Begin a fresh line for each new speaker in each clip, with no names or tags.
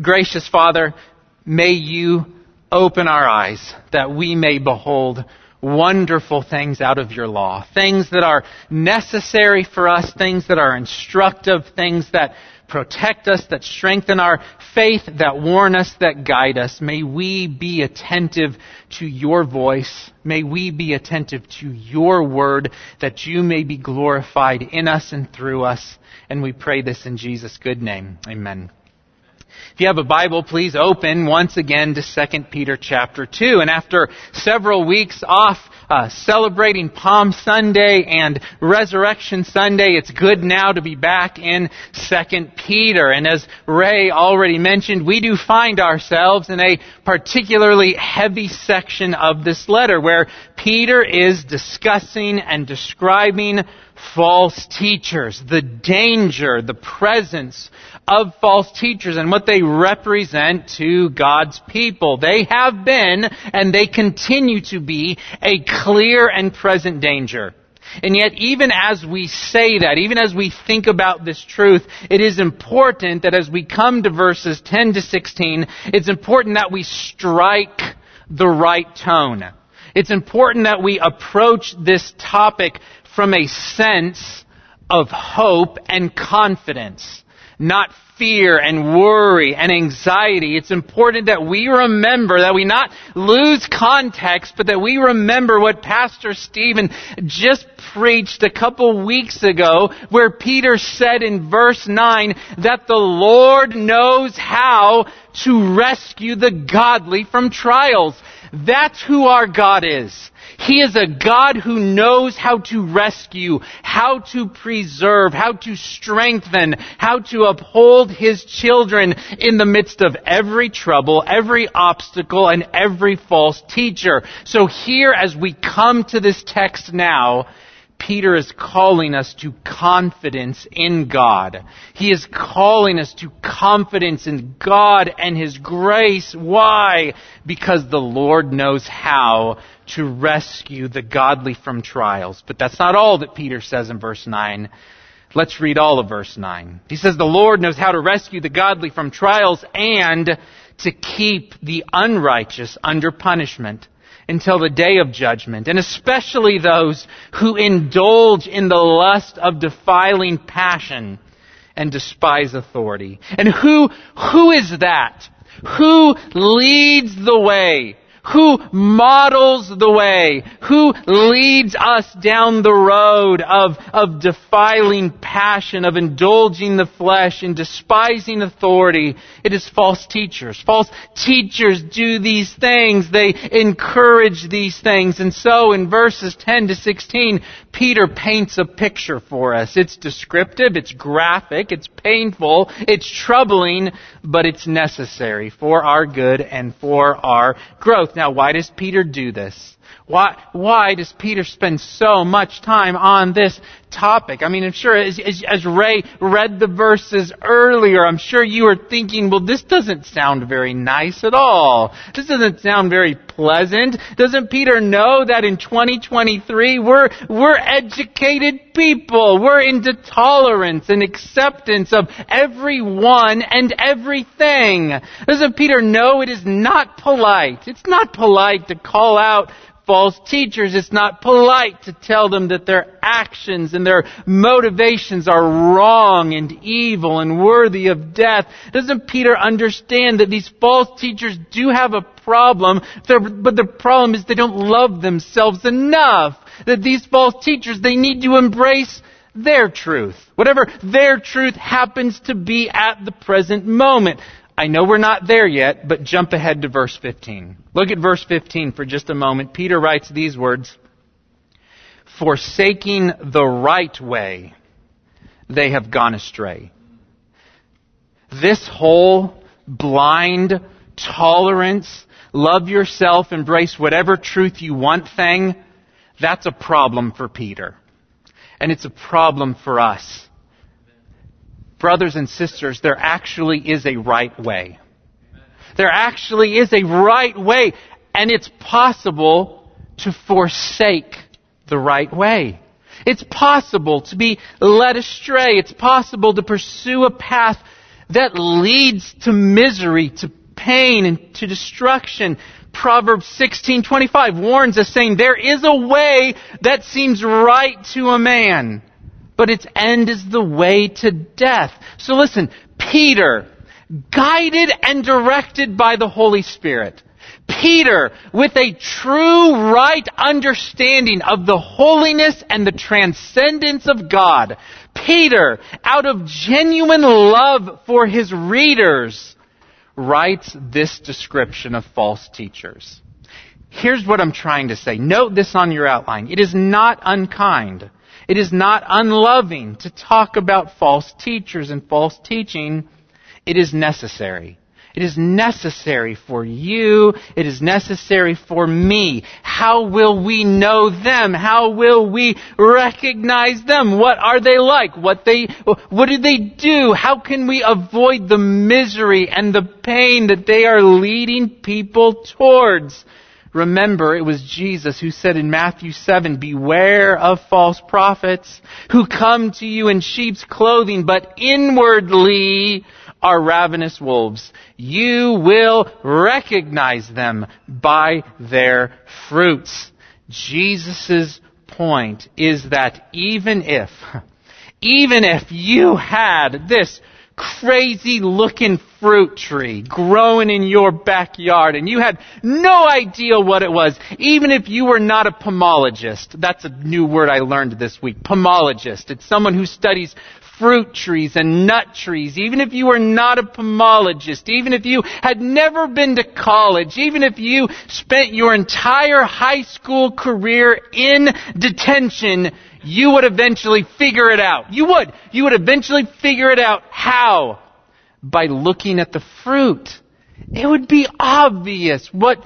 Gracious Father, may you open our eyes that we may behold wonderful things out of your law. Things that are necessary for us, things that are instructive, things that protect us, that strengthen our faith, that warn us, that guide us. May we be attentive to your voice. May we be attentive to your word, that you may be glorified in us and through us. And we pray this in Jesus' good name. Amen. If you have a Bible, please open once again to 2 Peter chapter 2. And after several weeks off uh, celebrating Palm Sunday and Resurrection Sunday, it's good now to be back in 2 Peter. And as Ray already mentioned, we do find ourselves in a particularly heavy section of this letter where Peter is discussing and describing false teachers, the danger, the presence of false teachers and what they represent to God's people. They have been and they continue to be a clear and present danger. And yet, even as we say that, even as we think about this truth, it is important that as we come to verses 10 to 16, it's important that we strike the right tone. It's important that we approach this topic from a sense of hope and confidence, not fear and worry and anxiety. It's important that we remember that we not lose context, but that we remember what Pastor Stephen just preached a couple weeks ago where Peter said in verse 9 that the Lord knows how to rescue the godly from trials. That's who our God is. He is a God who knows how to rescue, how to preserve, how to strengthen, how to uphold His children in the midst of every trouble, every obstacle, and every false teacher. So here as we come to this text now, Peter is calling us to confidence in God. He is calling us to confidence in God and His grace. Why? Because the Lord knows how to rescue the godly from trials. But that's not all that Peter says in verse 9. Let's read all of verse 9. He says, The Lord knows how to rescue the godly from trials and to keep the unrighteous under punishment until the day of judgment, and especially those who indulge in the lust of defiling passion and despise authority. And who, who is that? Who leads the way? Who models the way, who leads us down the road of, of defiling passion, of indulging the flesh and despising authority. It is false teachers. False teachers do these things. They encourage these things. And so in verses 10 to 16, Peter paints a picture for us. It's descriptive, it's graphic, it's painful, it's troubling, but it's necessary for our good and for our growth. Now, why does Peter do this? Why, why does Peter spend so much time on this topic? I mean, I'm sure as, as, as, Ray read the verses earlier, I'm sure you were thinking, well, this doesn't sound very nice at all. This doesn't sound very pleasant. Doesn't Peter know that in 2023 we're, we're educated people. We're into tolerance and acceptance of everyone and everything. Doesn't Peter know it is not polite? It's not polite to call out false teachers, it's not polite to tell them that their actions and their motivations are wrong and evil and worthy of death. Doesn't Peter understand that these false teachers do have a problem, but the problem is they don't love themselves enough? That these false teachers, they need to embrace their truth. Whatever their truth happens to be at the present moment. I know we're not there yet, but jump ahead to verse 15. Look at verse 15 for just a moment. Peter writes these words Forsaking the right way, they have gone astray. This whole blind tolerance, love yourself, embrace whatever truth you want thing, that's a problem for Peter. And it's a problem for us brothers and sisters, there actually is a right way. There actually is a right way, and it's possible to forsake the right way. It's possible to be led astray. It's possible to pursue a path that leads to misery, to pain, and to destruction. Proverbs 16:25 warns us saying there is a way that seems right to a man, but its end is the way to death. So listen, Peter, guided and directed by the Holy Spirit, Peter, with a true right understanding of the holiness and the transcendence of God, Peter, out of genuine love for his readers, writes this description of false teachers. Here's what I'm trying to say. Note this on your outline. It is not unkind. It is not unloving to talk about false teachers and false teaching. It is necessary. It is necessary for you. It is necessary for me. How will we know them? How will we recognize them? What are they like? What they, what do they do? How can we avoid the misery and the pain that they are leading people towards? Remember, it was Jesus who said in Matthew 7, Beware of false prophets who come to you in sheep's clothing, but inwardly are ravenous wolves. You will recognize them by their fruits. Jesus' point is that even if, even if you had this crazy looking fruit tree growing in your backyard and you had no idea what it was, even if you were not a pomologist. That's a new word I learned this week. Pomologist. It's someone who studies fruit trees and nut trees, even if you were not a pomologist, even if you had never been to college, even if you spent your entire high school career in detention, you would eventually figure it out. You would. You would eventually figure it out. How? By looking at the fruit. It would be obvious what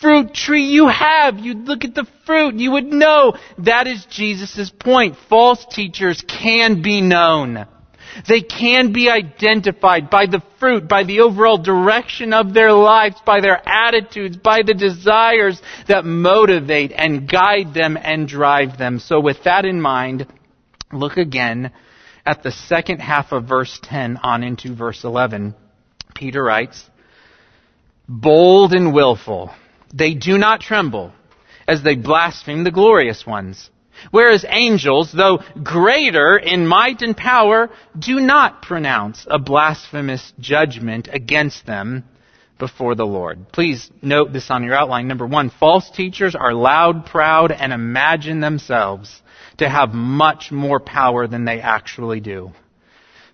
fruit tree you have. You'd look at the fruit. You would know. That is Jesus' point. False teachers can be known. They can be identified by the fruit, by the overall direction of their lives, by their attitudes, by the desires that motivate and guide them and drive them. So with that in mind, look again at the second half of verse 10 on into verse 11. Peter writes, Bold and willful they do not tremble as they blaspheme the glorious ones. Whereas angels, though greater in might and power, do not pronounce a blasphemous judgment against them before the Lord. Please note this on your outline. Number one, false teachers are loud, proud, and imagine themselves to have much more power than they actually do.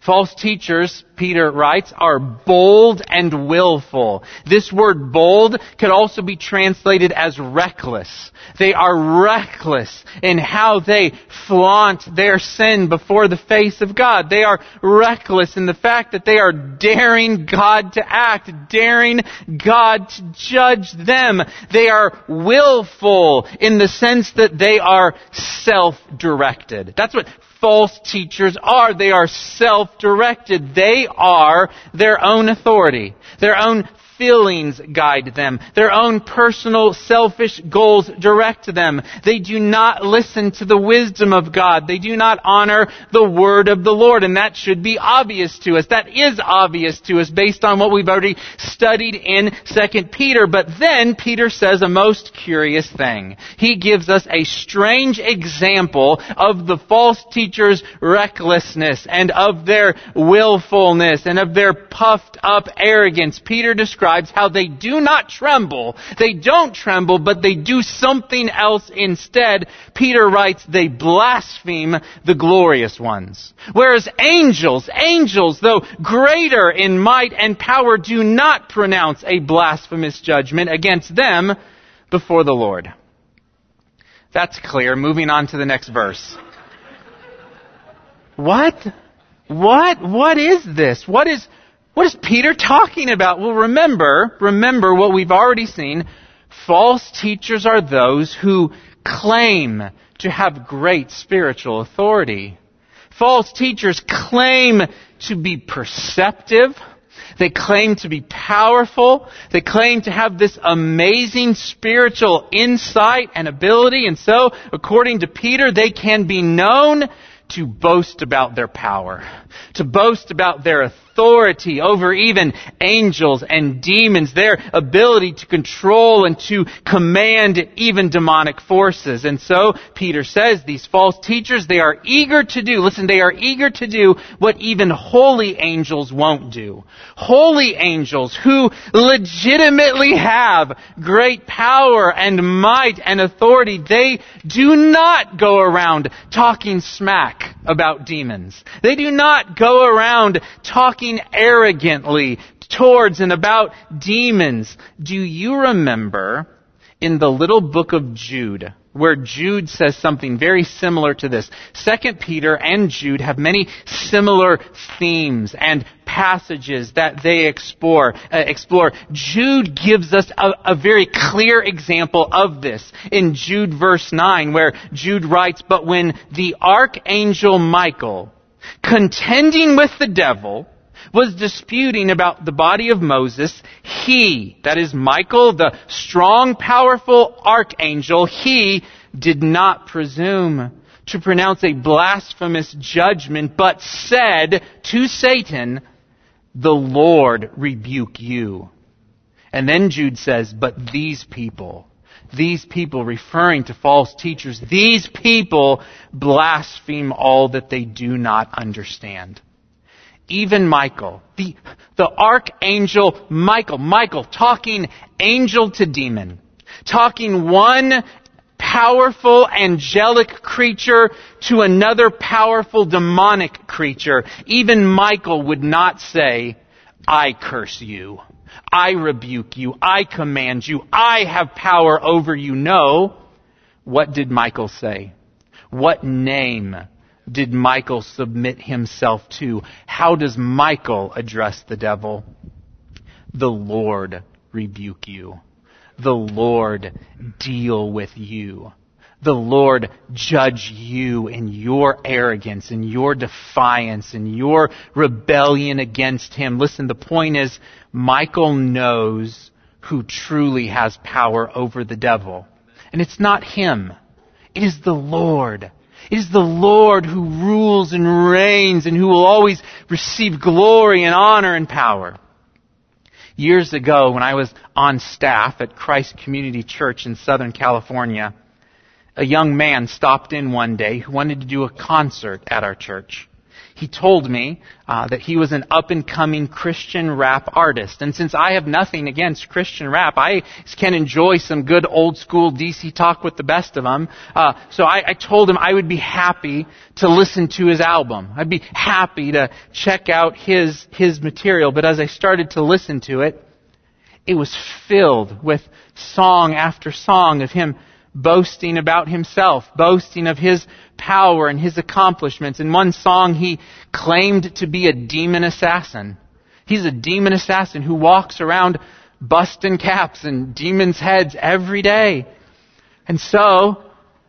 False teachers, Peter writes, are bold and willful. This word bold could also be translated as reckless. They are reckless in how they flaunt their sin before the face of God. They are reckless in the fact that they are daring God to act, daring God to judge them. They are willful in the sense that they are self-directed. That's what false teachers are. They are self-directed. They are their own authority, their own feelings guide them. Their own personal selfish goals direct them. They do not listen to the wisdom of God. They do not honor the word of the Lord. And that should be obvious to us. That is obvious to us based on what we've already studied in 2 Peter. But then Peter says a most curious thing. He gives us a strange example of the false teacher's recklessness and of their willfulness and of their puffed up arrogance. Peter describes describes how they do not tremble. They don't tremble, but they do something else instead. Peter writes, they blaspheme the glorious ones. Whereas angels, angels, though greater in might and power, do not pronounce a blasphemous judgment against them before the Lord. That's clear. Moving on to the next verse. What? What? What is this? What is, what is Peter talking about? Well, remember, remember what we've already seen. False teachers are those who claim to have great spiritual authority. False teachers claim to be perceptive. They claim to be powerful. They claim to have this amazing spiritual insight and ability. And so, according to Peter, they can be known to boast about their power, to boast about their authority over even angels and demons, their ability to control and to command even demonic forces. And so, Peter says, these false teachers, they are eager to do, listen, they are eager to do what even holy angels won't do. Holy angels who legitimately have great power and might and authority, they do not go around talking smack about demons. They do not go around talking arrogantly towards and about demons. Do you remember in the little book of Jude, where Jude says something very similar to this. Second Peter and Jude have many similar themes and passages that they explore. Uh, explore. Jude gives us a, a very clear example of this in Jude verse 9 where Jude writes, But when the archangel Michael, contending with the devil, was disputing about the body of Moses, he, that is Michael, the strong, powerful archangel, he did not presume to pronounce a blasphemous judgment, but said to Satan, the Lord rebuke you. And then Jude says, but these people, these people referring to false teachers, these people blaspheme all that they do not understand even Michael, the, the archangel Michael, Michael talking angel to demon, talking one powerful angelic creature to another powerful demonic creature. Even Michael would not say, I curse you. I rebuke you. I command you. I have power over you. No. What did Michael say? What name did Michael submit himself to? How does Michael address the devil? The Lord rebuke you. The Lord deal with you. The Lord judge you in your arrogance, in your defiance, in your rebellion against Him. Listen, the point is, Michael knows who truly has power over the devil. And it's not him. It is the Lord. It is the Lord who rules and reigns and who will always receive glory and honor and power. Years ago, when I was on staff at Christ Community Church in Southern California, a young man stopped in one day who wanted to do a concert at our church he told me uh, that he was an up and coming Christian rap artist. And since I have nothing against Christian rap, I can enjoy some good old school DC talk with the best of them. Uh, so I, I told him I would be happy to listen to his album. I'd be happy to check out his his material. But as I started to listen to it, it was filled with song after song of him boasting about himself, boasting of his power and his accomplishments. In one song, he claimed to be a demon assassin. He's a demon assassin who walks around busting caps and demons' heads every day. And so,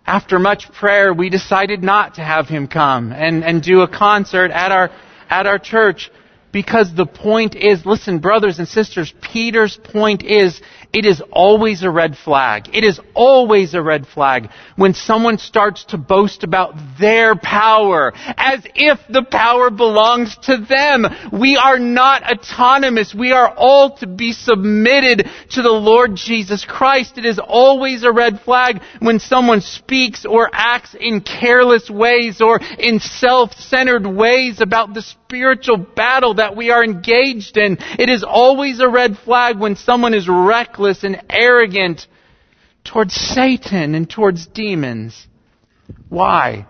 after much prayer, we decided not to have him come and, and do a concert at our, at our church. Because the point is, listen, brothers and sisters, Peter's point is, it is always a red flag. It is always a red flag when someone starts to boast about their power as if the power belongs to them. We are not autonomous. We are all to be submitted to the Lord Jesus Christ. It is always a red flag when someone speaks or acts in careless ways or in self-centered ways about the spiritual battle that we are engaged in. It is always a red flag when someone is reckless and arrogant towards Satan and towards demons. Why?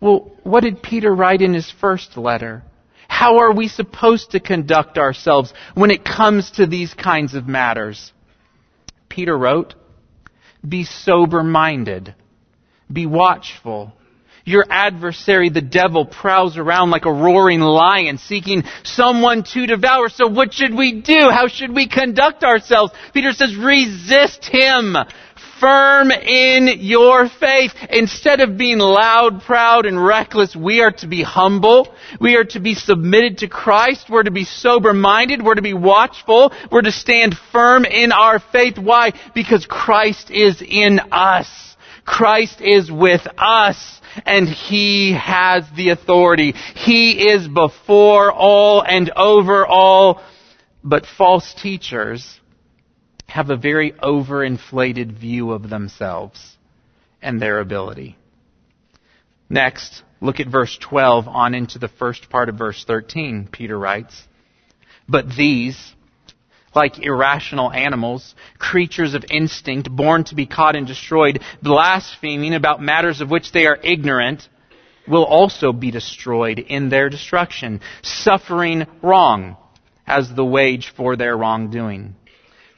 Well, what did Peter write in his first letter? How are we supposed to conduct ourselves when it comes to these kinds of matters? Peter wrote, Be sober minded, be watchful. Your adversary, the devil, prowls around like a roaring lion seeking someone to devour. So what should we do? How should we conduct ourselves? Peter says, resist him. Firm in your faith. Instead of being loud, proud, and reckless, we are to be humble. We are to be submitted to Christ. We're to be sober minded. We're to be watchful. We're to stand firm in our faith. Why? Because Christ is in us. Christ is with us and He has the authority. He is before all and over all. But false teachers have a very overinflated view of themselves and their ability. Next, look at verse 12 on into the first part of verse 13. Peter writes, But these, like irrational animals, creatures of instinct, born to be caught and destroyed, blaspheming about matters of which they are ignorant, will also be destroyed in their destruction, suffering wrong as the wage for their wrongdoing.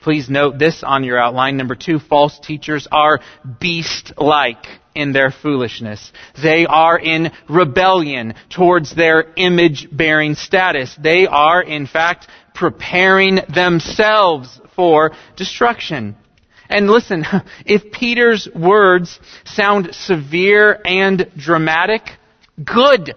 Please note this on your outline. Number two, false teachers are beast-like in their foolishness. They are in rebellion towards their image-bearing status. They are, in fact, preparing themselves for destruction. And listen, if Peter's words sound severe and dramatic, good.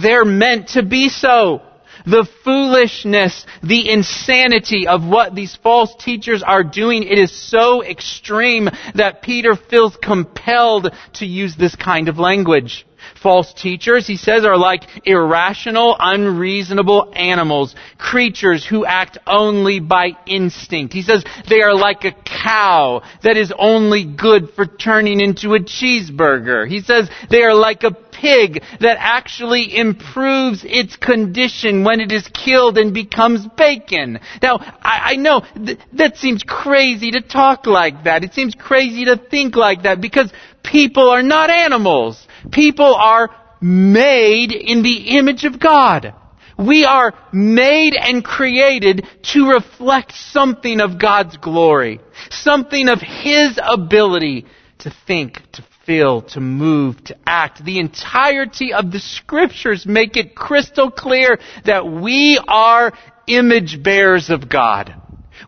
They're meant to be so. The foolishness, the insanity of what these false teachers are doing, it is so extreme that Peter feels compelled to use this kind of language. False teachers, he says, are like irrational, unreasonable animals, creatures who act only by instinct. He says they are like a cow that is only good for turning into a cheeseburger. He says they are like a pig that actually improves its condition when it is killed and becomes bacon. Now, I, I know th- that seems crazy to talk like that. It seems crazy to think like that because people are not animals. People are made in the image of God. We are made and created to reflect something of God's glory, something of His ability to think, to feel, to move, to act. The entirety of the scriptures make it crystal clear that we are image bearers of God.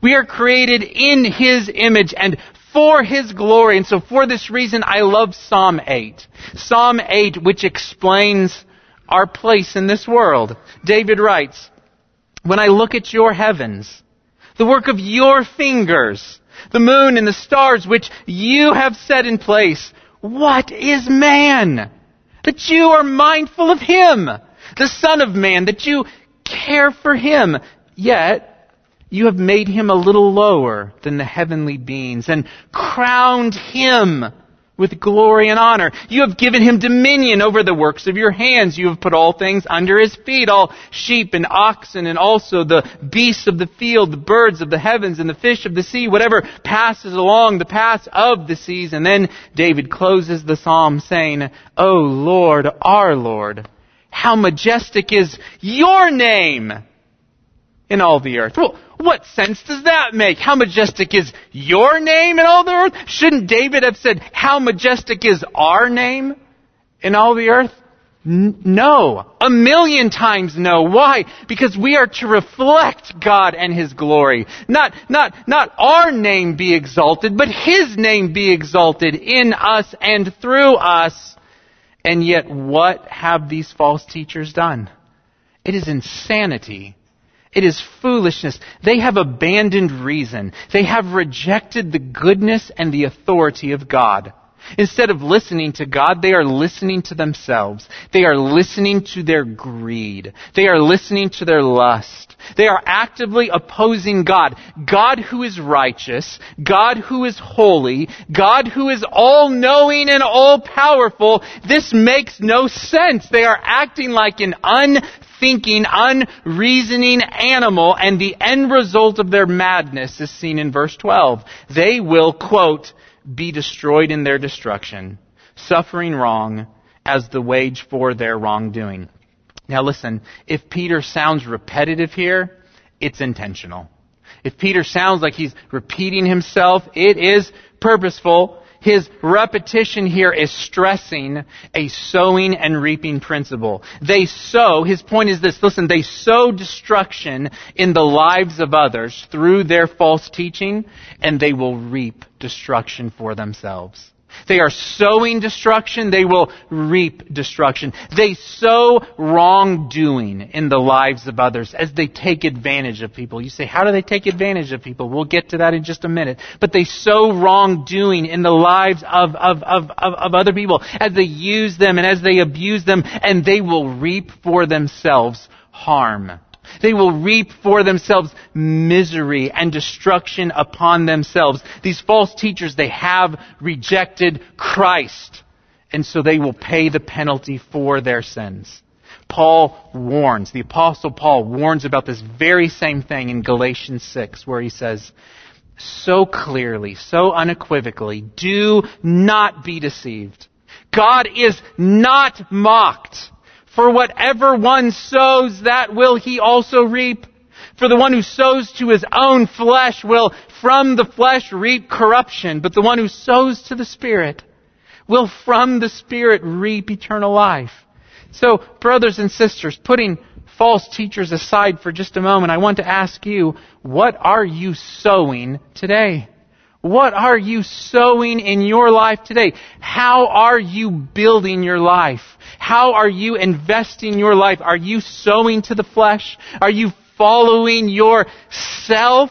We are created in His image and for His glory. And so for this reason, I love Psalm 8. Psalm 8, which explains our place in this world. David writes, When I look at your heavens, the work of your fingers, the moon and the stars which you have set in place, what is man? That you are mindful of him, the Son of Man, that you care for him. Yet, you have made him a little lower than the heavenly beings and crowned him with glory and honor. You have given him dominion over the works of your hands. You have put all things under his feet, all sheep and oxen and also the beasts of the field, the birds of the heavens and the fish of the sea, whatever passes along the paths of the seas. And then David closes the psalm saying, O Lord, our Lord, how majestic is your name in all the earth. Well, what sense does that make? How majestic is your name in all the earth? Shouldn't David have said, how majestic is our name in all the earth? No. A million times no. Why? Because we are to reflect God and His glory. Not, not, not our name be exalted, but His name be exalted in us and through us. And yet what have these false teachers done? It is insanity it is foolishness. They have abandoned reason. They have rejected the goodness and the authority of God. Instead of listening to God, they are listening to themselves. They are listening to their greed. They are listening to their lust. They are actively opposing God. God who is righteous, God who is holy, God who is all-knowing and all-powerful. This makes no sense. They are acting like an unthinking, unreasoning animal, and the end result of their madness is seen in verse 12. They will, quote, be destroyed in their destruction, suffering wrong as the wage for their wrongdoing. Now listen, if Peter sounds repetitive here, it's intentional. If Peter sounds like he's repeating himself, it is purposeful his repetition here is stressing a sowing and reaping principle. They sow, his point is this, listen, they sow destruction in the lives of others through their false teaching, and they will reap destruction for themselves. They are sowing destruction, they will reap destruction. They sow wrongdoing in the lives of others as they take advantage of people. You say, how do they take advantage of people? We'll get to that in just a minute. But they sow wrongdoing in the lives of, of, of, of, of other people as they use them and as they abuse them, and they will reap for themselves harm. They will reap for themselves misery and destruction upon themselves. These false teachers, they have rejected Christ. And so they will pay the penalty for their sins. Paul warns, the apostle Paul warns about this very same thing in Galatians 6 where he says, so clearly, so unequivocally, do not be deceived. God is not mocked. For whatever one sows, that will he also reap. For the one who sows to his own flesh will from the flesh reap corruption, but the one who sows to the Spirit will from the Spirit reap eternal life. So, brothers and sisters, putting false teachers aside for just a moment, I want to ask you, what are you sowing today? What are you sowing in your life today? How are you building your life? How are you investing your life? Are you sowing to the flesh? Are you following yourself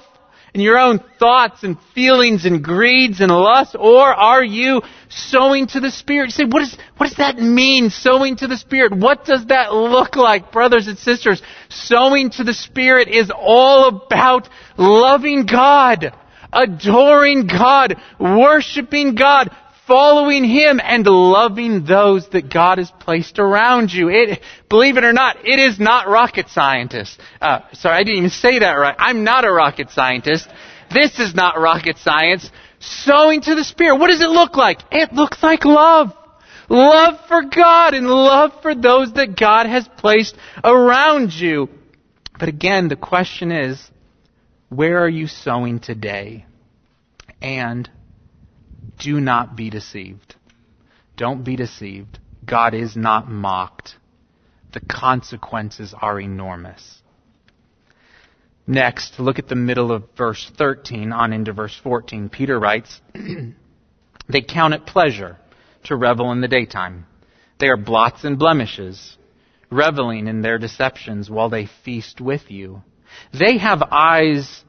and your own thoughts and feelings and greeds and lusts? Or are you sowing to the Spirit? You say, what, is, what does that mean, sowing to the Spirit? What does that look like, brothers and sisters? Sowing to the Spirit is all about loving God adoring God, worshiping God, following Him, and loving those that God has placed around you. It, believe it or not, it is not rocket scientist. Uh, sorry, I didn't even say that right. I'm not a rocket scientist. This is not rocket science. Sowing to the Spirit. What does it look like? It looks like love. Love for God and love for those that God has placed around you. But again, the question is, where are you sowing today? And do not be deceived. Don't be deceived. God is not mocked. The consequences are enormous. Next, look at the middle of verse 13 on into verse 14. Peter writes, They count it pleasure to revel in the daytime. They are blots and blemishes, reveling in their deceptions while they feast with you. They have eyes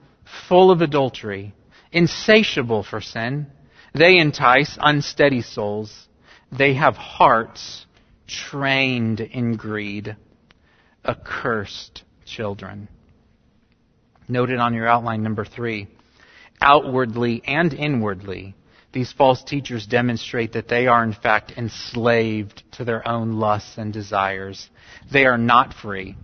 full of adultery, insatiable for sin. They entice unsteady souls. They have hearts trained in greed, accursed children. Noted on your outline number three. Outwardly and inwardly, these false teachers demonstrate that they are in fact enslaved to their own lusts and desires. They are not free.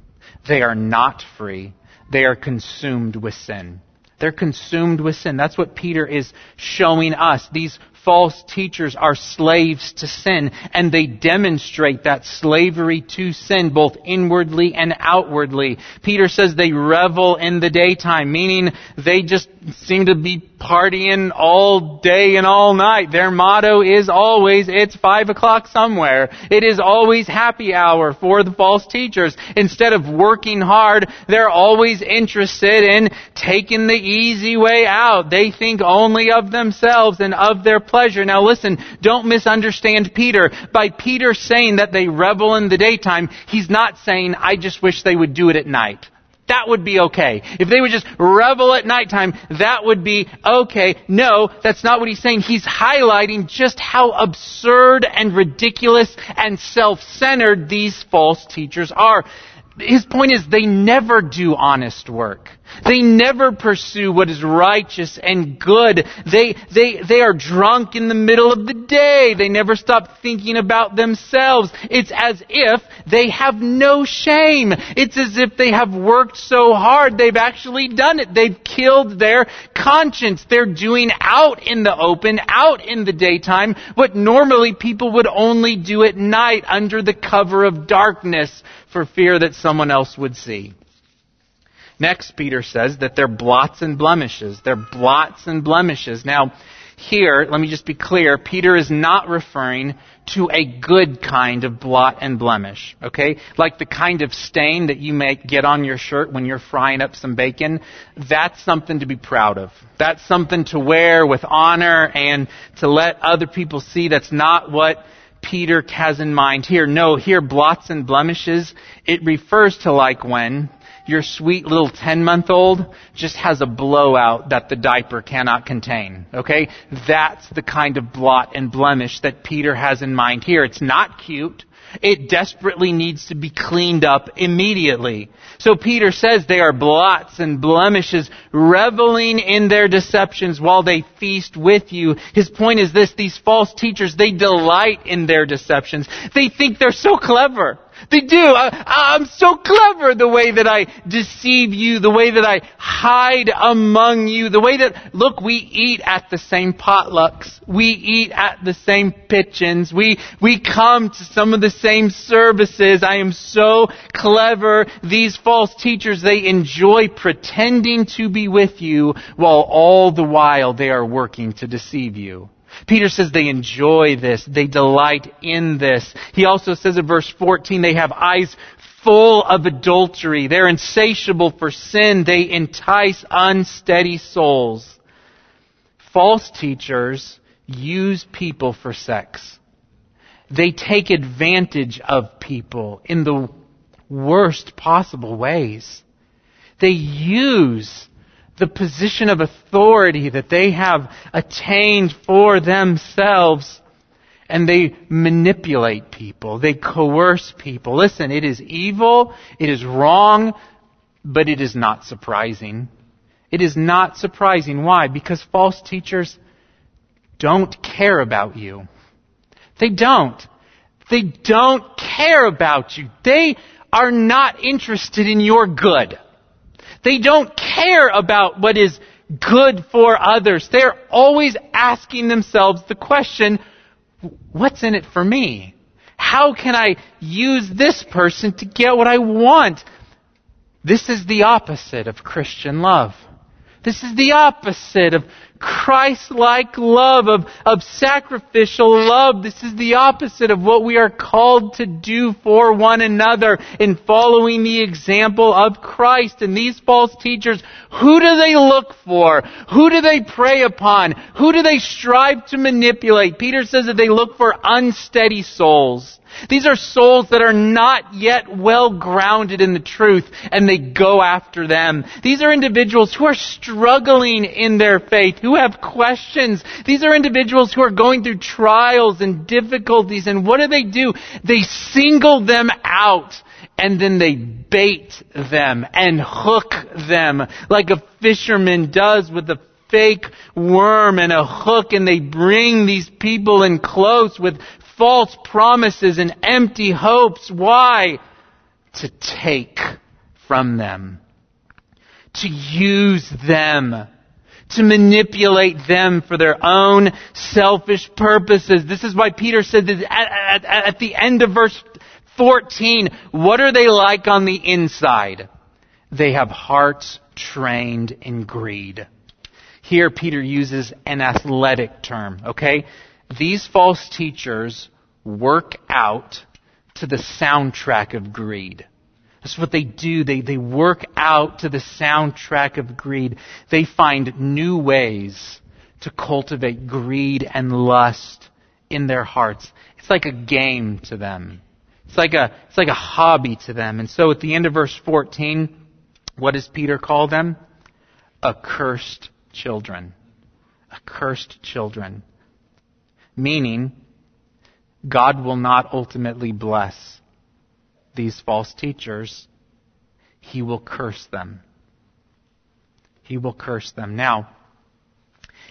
They are not free. They are consumed with sin. They're consumed with sin. That's what Peter is showing us. These false teachers are slaves to sin, and they demonstrate that slavery to sin both inwardly and outwardly. Peter says they revel in the daytime, meaning they just seem to be partying all day and all night. Their motto is always, it's five o'clock somewhere. It is always happy hour for the false teachers. Instead of working hard, they're always interested in taking the easy way out. They think only of themselves and of their pleasure. Now listen, don't misunderstand Peter. By Peter saying that they revel in the daytime, he's not saying, I just wish they would do it at night. That would be okay. If they would just revel at nighttime, that would be okay. No, that's not what he's saying. He's highlighting just how absurd and ridiculous and self-centered these false teachers are. His point is they never do honest work. They never pursue what is righteous and good. They, they, they are drunk in the middle of the day. They never stop thinking about themselves. It's as if they have no shame. It's as if they have worked so hard they've actually done it. They've killed their conscience. They're doing out in the open, out in the daytime, what normally people would only do at night under the cover of darkness for fear that someone else would see. Next, Peter says that they're blots and blemishes. They're blots and blemishes. Now, here, let me just be clear, Peter is not referring to a good kind of blot and blemish, okay? Like the kind of stain that you may get on your shirt when you're frying up some bacon. That's something to be proud of. That's something to wear with honor and to let other people see. That's not what Peter has in mind here. No, here blots and blemishes, it refers to like when your sweet little 10 month old just has a blowout that the diaper cannot contain. Okay? That's the kind of blot and blemish that Peter has in mind here. It's not cute. It desperately needs to be cleaned up immediately. So Peter says they are blots and blemishes, reveling in their deceptions while they feast with you. His point is this, these false teachers, they delight in their deceptions. They think they're so clever. They do. I, am so clever the way that I deceive you, the way that I hide among you, the way that, look, we eat at the same potlucks. We eat at the same pitchings. We, we come to some of the same services. I am so clever. These false teachers, they enjoy pretending to be with you while all the while they are working to deceive you. Peter says they enjoy this. They delight in this. He also says in verse 14, they have eyes full of adultery. They're insatiable for sin. They entice unsteady souls. False teachers use people for sex. They take advantage of people in the worst possible ways. They use the position of authority that they have attained for themselves and they manipulate people. They coerce people. Listen, it is evil. It is wrong, but it is not surprising. It is not surprising. Why? Because false teachers don't care about you. They don't. They don't care about you. They are not interested in your good. They don't care about what is good for others. They're always asking themselves the question, what's in it for me? How can I use this person to get what I want? This is the opposite of Christian love. This is the opposite of Christ-like love, of, of sacrificial love. This is the opposite of what we are called to do for one another in following the example of Christ. And these false teachers, who do they look for? Who do they prey upon? Who do they strive to manipulate? Peter says that they look for unsteady souls. These are souls that are not yet well grounded in the truth and they go after them. These are individuals who are struggling in their faith, who have questions. These are individuals who are going through trials and difficulties and what do they do? They single them out and then they bait them and hook them like a fisherman does with a fake worm and a hook and they bring these people in close with false promises and empty hopes. Why? To take from them. To use them. To manipulate them for their own selfish purposes. This is why Peter said that at, at, at the end of verse 14, what are they like on the inside? They have hearts trained in greed. Here Peter uses an athletic term, okay? These false teachers work out to the soundtrack of greed. That's what they do. They, they work out to the soundtrack of greed. They find new ways to cultivate greed and lust in their hearts. It's like a game to them. It's like a, it's like a hobby to them. And so at the end of verse 14, what does Peter call them? Accursed children. Accursed children meaning God will not ultimately bless these false teachers. He will curse them. He will curse them. Now,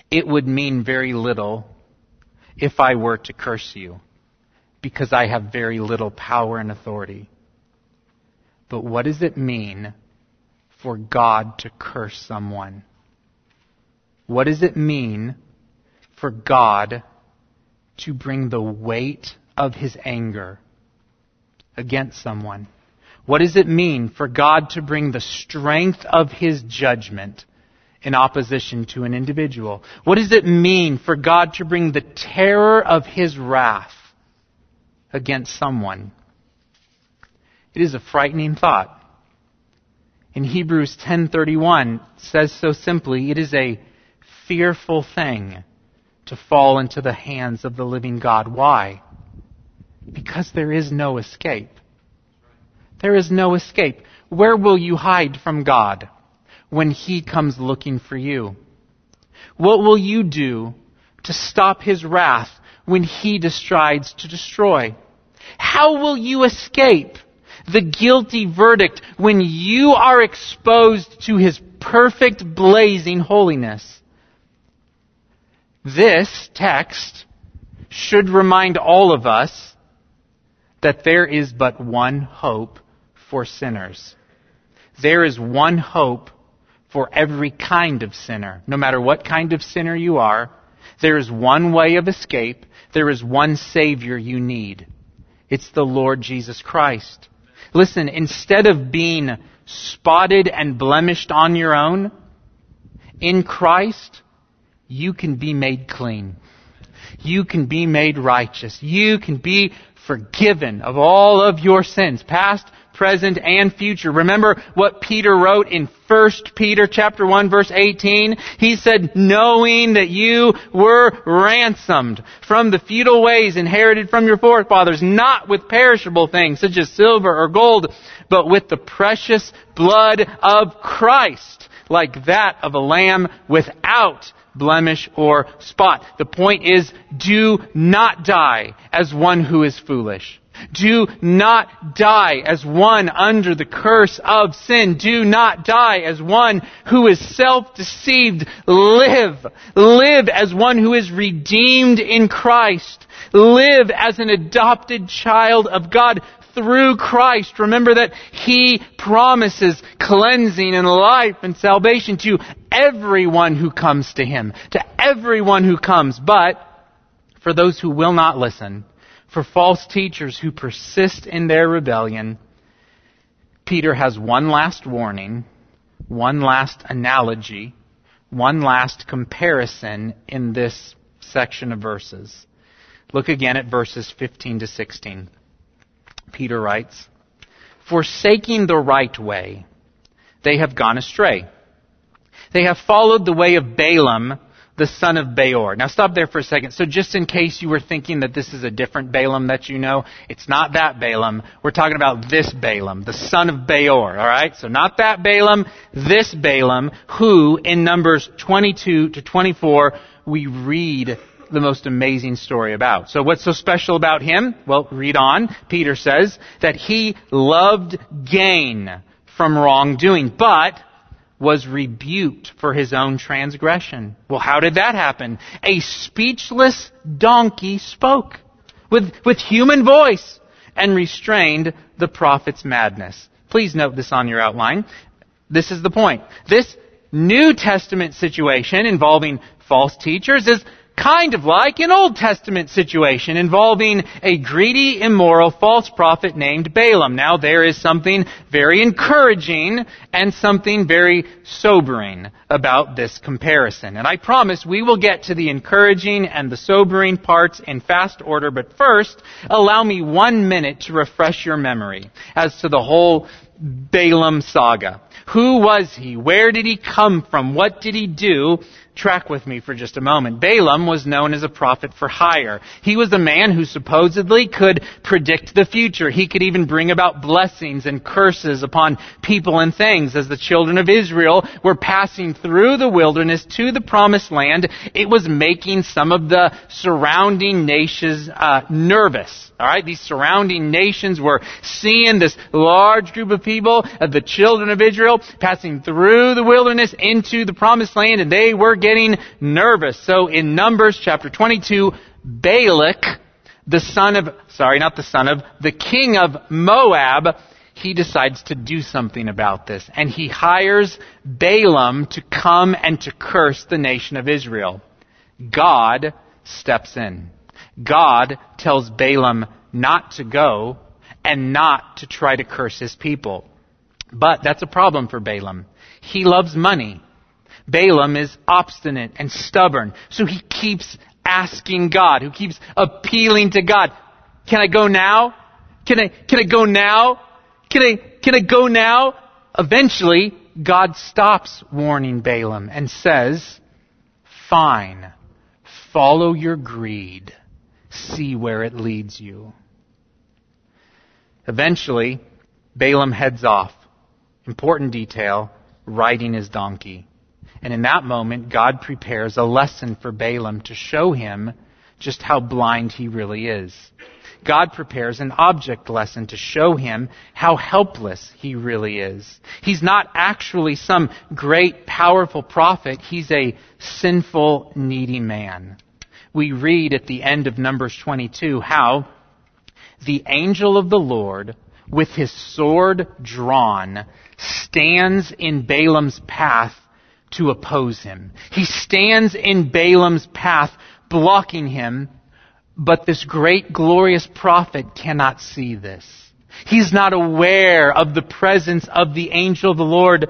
it would mean very little if I were to curse you, because I have very little power and authority. But what does it mean for God to curse someone? What does it mean for God to bring the weight of his anger against someone? What does it mean for God to bring the strength of his judgment in opposition to an individual? What does it mean for God to bring the terror of His wrath against someone? It is a frightening thought. In Hebrews 10:31 says so simply, it is a fearful thing to fall into the hands of the living God. Why? Because there is no escape. There is no escape. Where will you hide from God when He comes looking for you? What will you do to stop His wrath when He decides to destroy? How will you escape the guilty verdict when you are exposed to His perfect blazing holiness? This text should remind all of us that there is but one hope for sinners. There is one hope for every kind of sinner. No matter what kind of sinner you are, there is one way of escape. There is one Savior you need. It's the Lord Jesus Christ. Listen, instead of being spotted and blemished on your own, in Christ, you can be made clean. You can be made righteous. You can be forgiven of all of your sins, past, present, and future. Remember what Peter wrote in 1 Peter chapter 1 verse 18? He said, knowing that you were ransomed from the futile ways inherited from your forefathers, not with perishable things such as silver or gold, but with the precious blood of Christ, like that of a lamb without blemish, or spot. The point is, do not die as one who is foolish. Do not die as one under the curse of sin. Do not die as one who is self-deceived. Live. Live as one who is redeemed in Christ. Live as an adopted child of God through Christ. Remember that He promises cleansing and life and salvation to everyone who comes to Him. To everyone who comes. But for those who will not listen, for false teachers who persist in their rebellion, Peter has one last warning, one last analogy, one last comparison in this section of verses. Look again at verses 15 to 16. Peter writes, Forsaking the right way, they have gone astray. They have followed the way of Balaam, the son of Beor. Now stop there for a second. So just in case you were thinking that this is a different Balaam that you know, it's not that Balaam. We're talking about this Balaam, the son of Beor, alright? So not that Balaam, this Balaam, who in Numbers 22 to 24, we read the most amazing story about. So what's so special about him? Well, read on. Peter says that he loved gain from wrongdoing, but was rebuked for his own transgression. Well, how did that happen? A speechless donkey spoke with, with human voice and restrained the prophet's madness. Please note this on your outline. This is the point. This New Testament situation involving false teachers is kind of like an Old Testament situation involving a greedy, immoral, false prophet named Balaam. Now there is something very encouraging and something very sobering about this comparison. And I promise we will get to the encouraging and the sobering parts in fast order, but first, allow me one minute to refresh your memory as to the whole Balaam saga. Who was he? Where did he come from? What did he do? Track with me for just a moment. Balaam was known as a prophet for hire. He was a man who supposedly could predict the future. He could even bring about blessings and curses upon people and things. As the children of Israel were passing through the wilderness to the promised land, it was making some of the surrounding nations uh, nervous. All right, these surrounding nations were seeing this large group of people, of the children of Israel, passing through the wilderness into the promised land, and they were getting nervous. So in Numbers chapter 22, Balak, the son of, sorry, not the son of, the king of Moab, he decides to do something about this. And he hires Balaam to come and to curse the nation of Israel. God steps in. God tells Balaam not to go and not to try to curse his people. But that's a problem for Balaam. He loves money. Balaam is obstinate and stubborn, so he keeps asking God, who keeps appealing to God. Can I go now? Can I, can I go now? Can I, can I go now? Eventually, God stops warning Balaam and says, Fine, follow your greed, see where it leads you. Eventually, Balaam heads off. Important detail, riding his donkey. And in that moment, God prepares a lesson for Balaam to show him just how blind he really is. God prepares an object lesson to show him how helpless he really is. He's not actually some great, powerful prophet. He's a sinful, needy man. We read at the end of Numbers 22 how the angel of the Lord, with his sword drawn, stands in Balaam's path to oppose him. He stands in Balaam's path, blocking him, but this great glorious prophet cannot see this. He's not aware of the presence of the angel of the Lord,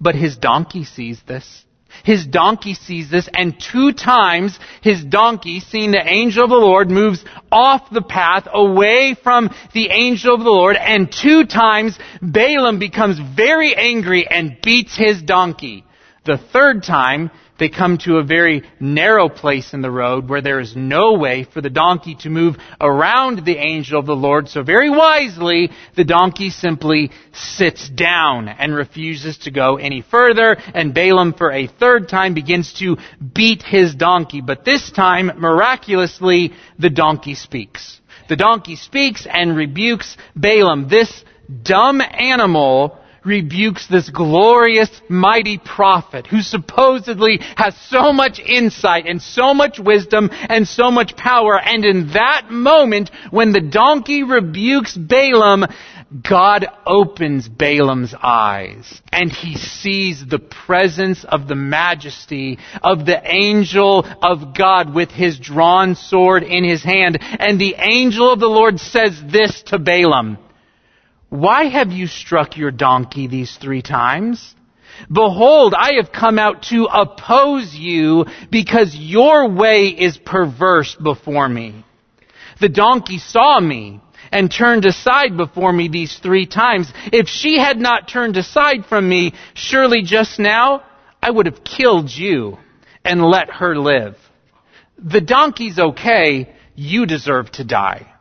but his donkey sees this. His donkey sees this, and two times his donkey, seeing the angel of the Lord, moves off the path away from the angel of the Lord, and two times Balaam becomes very angry and beats his donkey. The third time, they come to a very narrow place in the road where there is no way for the donkey to move around the angel of the Lord. So very wisely, the donkey simply sits down and refuses to go any further. And Balaam for a third time begins to beat his donkey. But this time, miraculously, the donkey speaks. The donkey speaks and rebukes Balaam. This dumb animal rebukes this glorious, mighty prophet who supposedly has so much insight and so much wisdom and so much power. And in that moment, when the donkey rebukes Balaam, God opens Balaam's eyes and he sees the presence of the majesty of the angel of God with his drawn sword in his hand. And the angel of the Lord says this to Balaam. Why have you struck your donkey these three times? Behold, I have come out to oppose you because your way is perverse before me. The donkey saw me and turned aside before me these three times. If she had not turned aside from me, surely just now I would have killed you and let her live. The donkey's okay. You deserve to die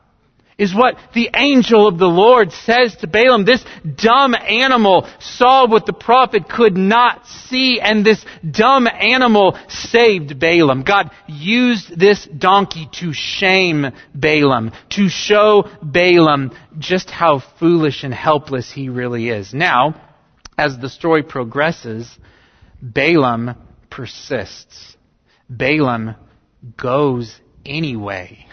is what the angel of the Lord says to Balaam. This dumb animal saw what the prophet could not see, and this dumb animal saved Balaam. God used this donkey to shame Balaam, to show Balaam just how foolish and helpless he really is. Now, as the story progresses, Balaam persists. Balaam goes anyway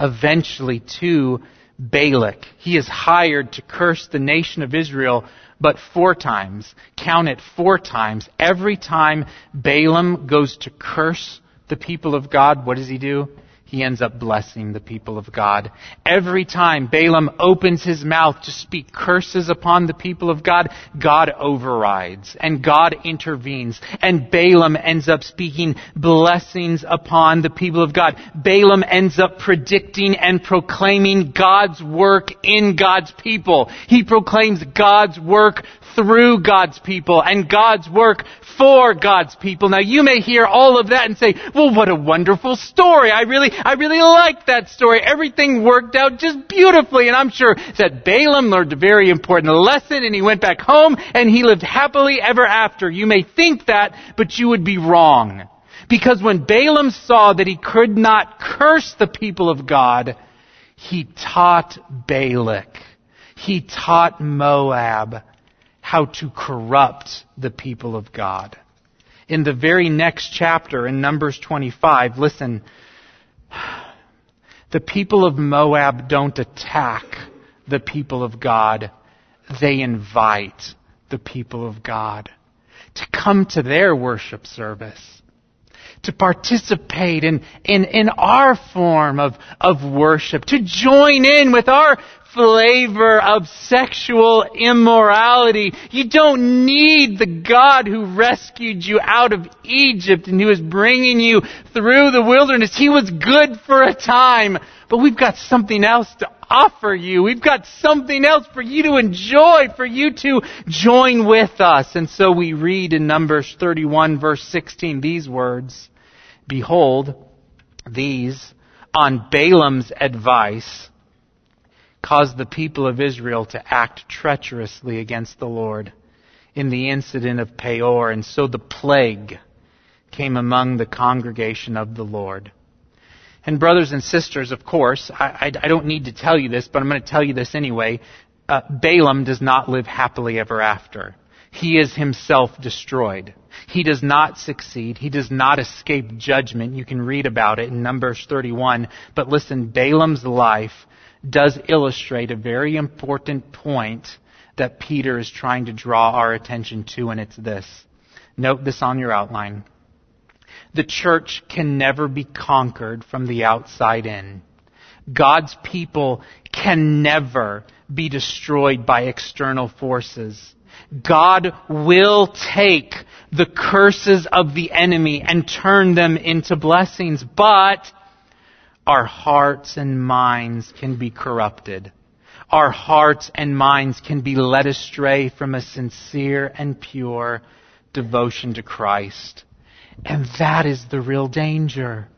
eventually to Balak. He is hired to curse the nation of Israel, but four times. Count it four times. Every time Balaam goes to curse the people of God, what does he do? He ends up blessing the people of God. Every time Balaam opens his mouth to speak curses upon the people of God, God overrides and God intervenes and Balaam ends up speaking blessings upon the people of God. Balaam ends up predicting and proclaiming God's work in God's people. He proclaims God's work through God's people and God's work for God's people. Now you may hear all of that and say, well what a wonderful story. I really, I really like that story. Everything worked out just beautifully and I'm sure that Balaam learned a very important lesson and he went back home and he lived happily ever after. You may think that, but you would be wrong. Because when Balaam saw that he could not curse the people of God, he taught Balak. He taught Moab how to corrupt the people of God. In the very next chapter, in Numbers 25, listen, the people of Moab don't attack the people of God. They invite the people of God to come to their worship service to participate in, in, in our form of, of worship, to join in with our flavor of sexual immorality. You don't need the God who rescued you out of Egypt and who is bringing you through the wilderness. He was good for a time, but we've got something else to offer you. We've got something else for you to enjoy, for you to join with us. And so we read in Numbers 31 verse 16 these words, Behold, these, on Balaam's advice, caused the people of Israel to act treacherously against the Lord in the incident of Peor, and so the plague came among the congregation of the Lord. And brothers and sisters, of course, I, I, I don't need to tell you this, but I'm going to tell you this anyway. Uh, Balaam does not live happily ever after. He is himself destroyed. He does not succeed. He does not escape judgment. You can read about it in Numbers 31. But listen, Balaam's life does illustrate a very important point that Peter is trying to draw our attention to, and it's this. Note this on your outline. The church can never be conquered from the outside in. God's people can never be destroyed by external forces. God will take the curses of the enemy and turn them into blessings, but our hearts and minds can be corrupted. Our hearts and minds can be led astray from a sincere and pure devotion to Christ. And that is the real danger.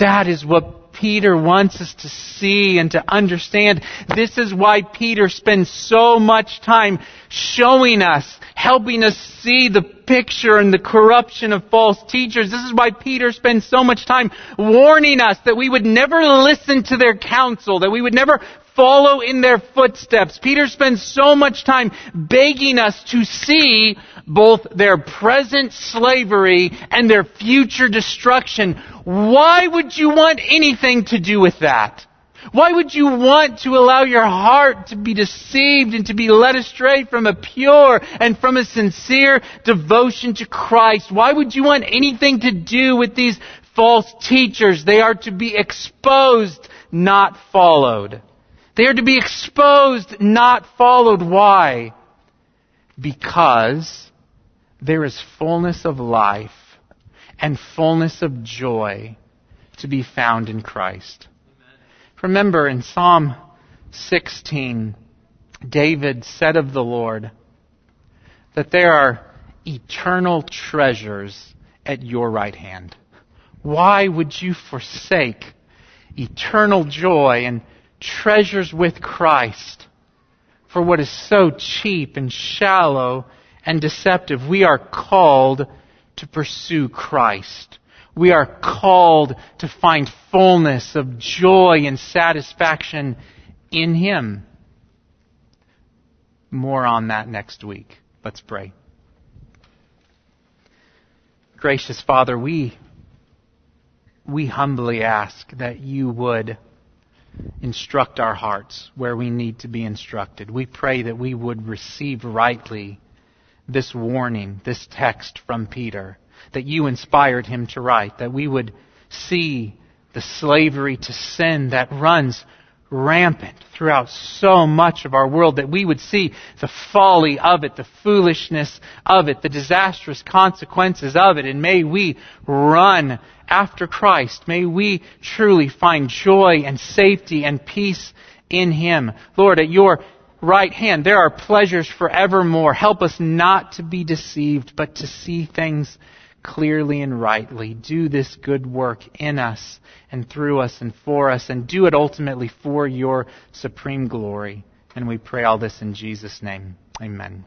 That is what Peter wants us to see and to understand. This is why Peter spends so much time showing us, helping us see the picture and the corruption of false teachers. This is why Peter spends so much time warning us that we would never listen to their counsel, that we would never follow in their footsteps. Peter spends so much time begging us to see both their present slavery and their future destruction. Why would you want anything to do with that? Why would you want to allow your heart to be deceived and to be led astray from a pure and from a sincere devotion to Christ? Why would you want anything to do with these false teachers? They are to be exposed, not followed. They are to be exposed, not followed. Why? Because there is fullness of life and fullness of joy to be found in Christ. Remember in Psalm 16, David said of the Lord that there are eternal treasures at your right hand. Why would you forsake eternal joy and treasures with Christ for what is so cheap and shallow and deceptive. We are called to pursue Christ. We are called to find fullness of joy and satisfaction in Him. More on that next week. Let's pray. Gracious Father, we, we humbly ask that you would instruct our hearts where we need to be instructed. We pray that we would receive rightly this warning, this text from Peter, that you inspired him to write, that we would see the slavery to sin that runs rampant throughout so much of our world that we would see the folly of it, the foolishness of it, the disastrous consequences of it, and may we run after Christ. May we truly find joy and safety and peace in Him. Lord, at your right hand, there are pleasures forevermore. Help us not to be deceived, but to see things clearly and rightly. Do this good work in us and through us and for us, and do it ultimately for your supreme glory. And we pray all this in Jesus' name. Amen.